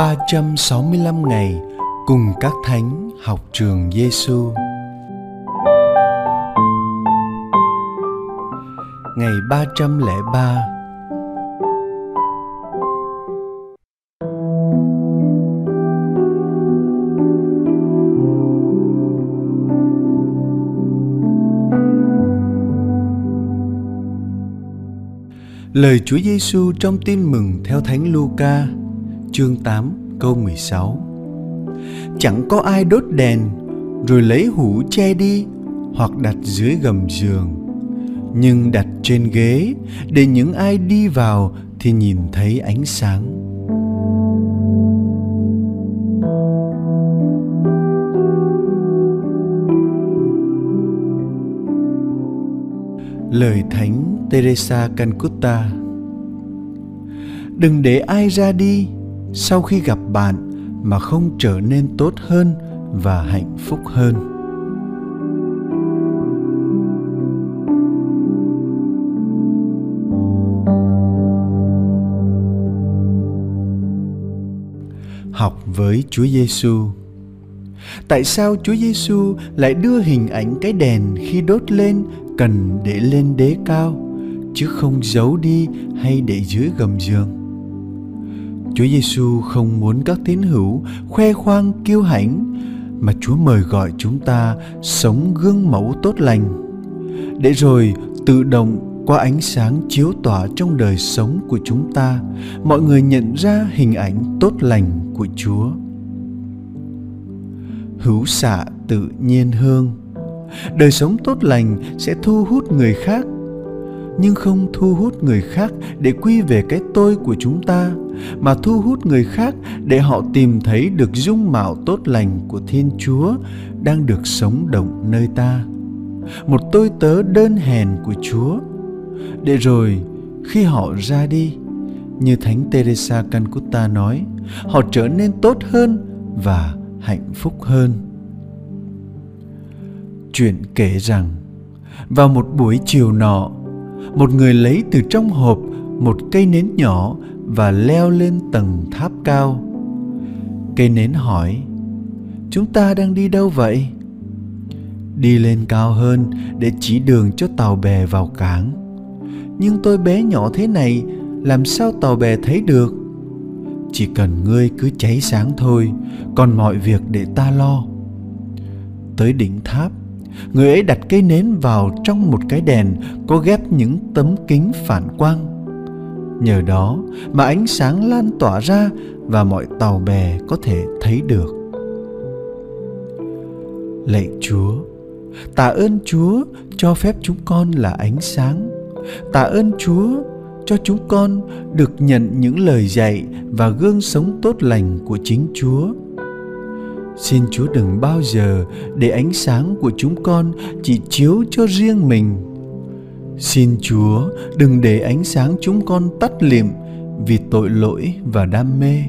365 ngày cùng các thánh học trường Giêsu. Ngày 303 Lời Chúa Giêsu trong Tin mừng theo Thánh Luca, chương 8, câu 16. Chẳng có ai đốt đèn rồi lấy hũ che đi hoặc đặt dưới gầm giường, nhưng đặt trên ghế để những ai đi vào thì nhìn thấy ánh sáng. Lời Thánh Teresa Calcutta Đừng để ai ra đi sau khi gặp bạn mà không trở nên tốt hơn và hạnh phúc hơn. Học với Chúa Giêsu. Tại sao Chúa Giêsu lại đưa hình ảnh cái đèn khi đốt lên cần để lên đế cao, chứ không giấu đi hay để dưới gầm giường chúa giêsu không muốn các tín hữu khoe khoang kiêu hãnh, mà chúa mời gọi chúng ta sống gương mẫu tốt lành. Để rồi tự động qua ánh sáng chiếu tỏa trong đời sống của chúng ta, mọi người nhận ra hình ảnh tốt lành của chúa. Hữu xạ tự nhiên hương. Đời sống tốt lành sẽ thu hút người khác nhưng không thu hút người khác để quy về cái tôi của chúng ta, mà thu hút người khác để họ tìm thấy được dung mạo tốt lành của thiên chúa đang được sống động nơi ta. Một tôi tớ đơn hèn của chúa. Để rồi, khi họ ra đi, như thánh teresa calcutta nói, họ trở nên tốt hơn và hạnh phúc hơn. Chuyện kể rằng, vào một buổi chiều nọ một người lấy từ trong hộp một cây nến nhỏ và leo lên tầng tháp cao. Cây nến hỏi, chúng ta đang đi đâu vậy? Đi lên cao hơn để chỉ đường cho tàu bè vào cảng. Nhưng tôi bé nhỏ thế này, làm sao tàu bè thấy được? Chỉ cần ngươi cứ cháy sáng thôi, còn mọi việc để ta lo. Tới đỉnh tháp người ấy đặt cây nến vào trong một cái đèn có ghép những tấm kính phản quang. Nhờ đó mà ánh sáng lan tỏa ra và mọi tàu bè có thể thấy được. Lạy chúa, tạ ơn chúa cho phép chúng con là ánh sáng. Tạ ơn chúa cho chúng con được nhận những lời dạy và gương sống tốt lành của chính chúa xin chúa đừng bao giờ để ánh sáng của chúng con chỉ chiếu cho riêng mình. Xin chúa đừng để ánh sáng chúng con tắt liệm vì tội lỗi và đam mê.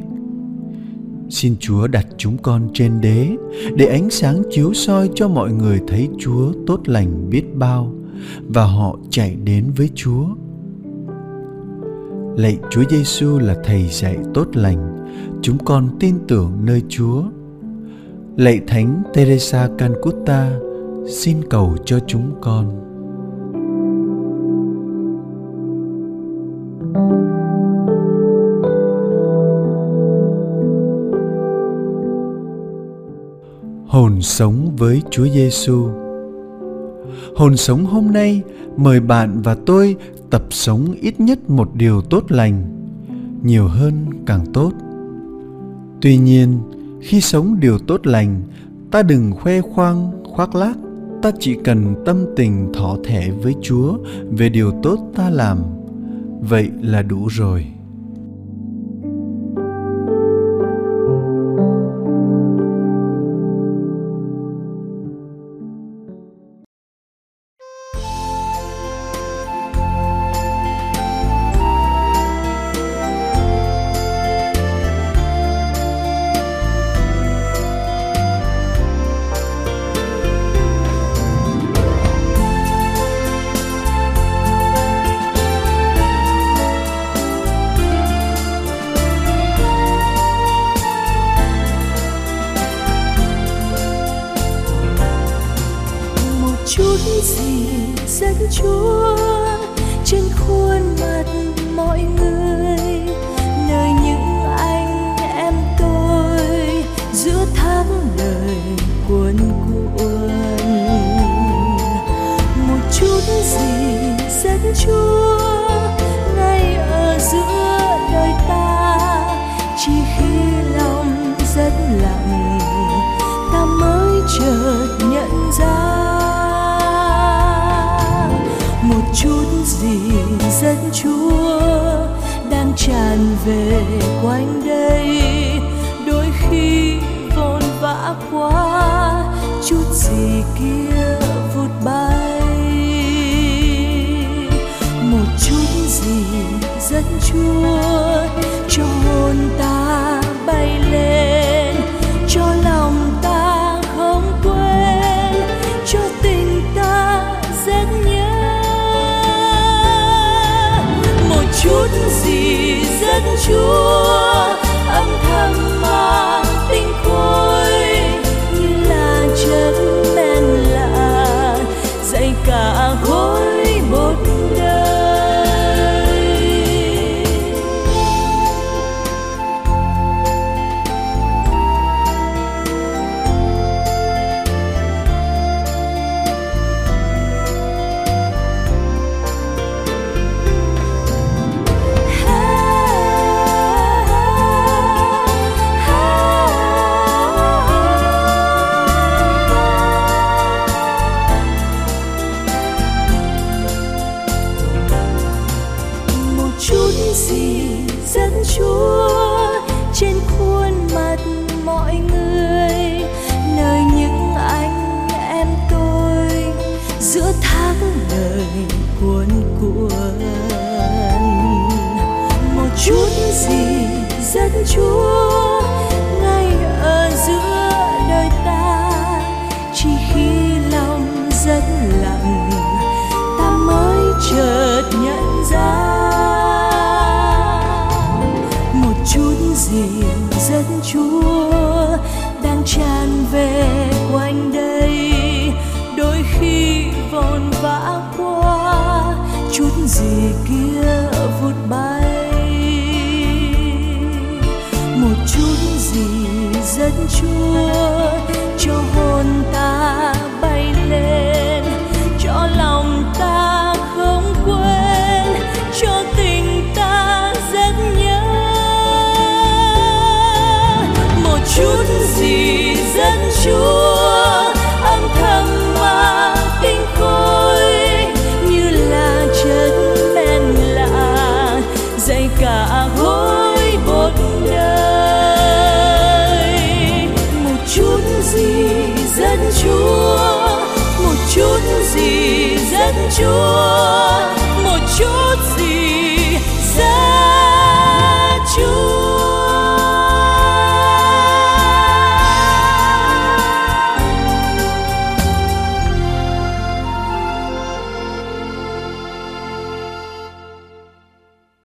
Xin chúa đặt chúng con trên đế để ánh sáng chiếu soi cho mọi người thấy chúa tốt lành biết bao và họ chạy đến với chúa. Lạy chúa giêsu là thầy dạy tốt lành. Chúng con tin tưởng nơi chúa. Lạy Thánh Teresa Calcutta, xin cầu cho chúng con. Hồn sống với Chúa Giêsu. Hồn sống hôm nay mời bạn và tôi tập sống ít nhất một điều tốt lành, nhiều hơn càng tốt. Tuy nhiên, khi sống điều tốt lành, ta đừng khoe khoang, khoác lác. Ta chỉ cần tâm tình thỏ thẻ với chúa về điều tốt ta làm. Vậy là đủ rồi. Chút gì dẫn chúa trên khuôn mặt mọi người, nơi những anh em tôi giữa tháng đời cuốn cuộn một chút gì dẫn chúa ngay ở giữa chúa đang tràn về quanh đây. Đôi khi vồn vã quá, chút gì kia vụt bay. Một chút gì dẫn chúa cho hồn ta chúa. Chúa, ngay ở giữa đời ta, chỉ khi lòng rất lặng, ta mới chợt nhận ra. Một chút gì rất chúa đang tràn về quanh đây, đôi khi vồn vã quá, chút gì kia chúa cho hồn chúa.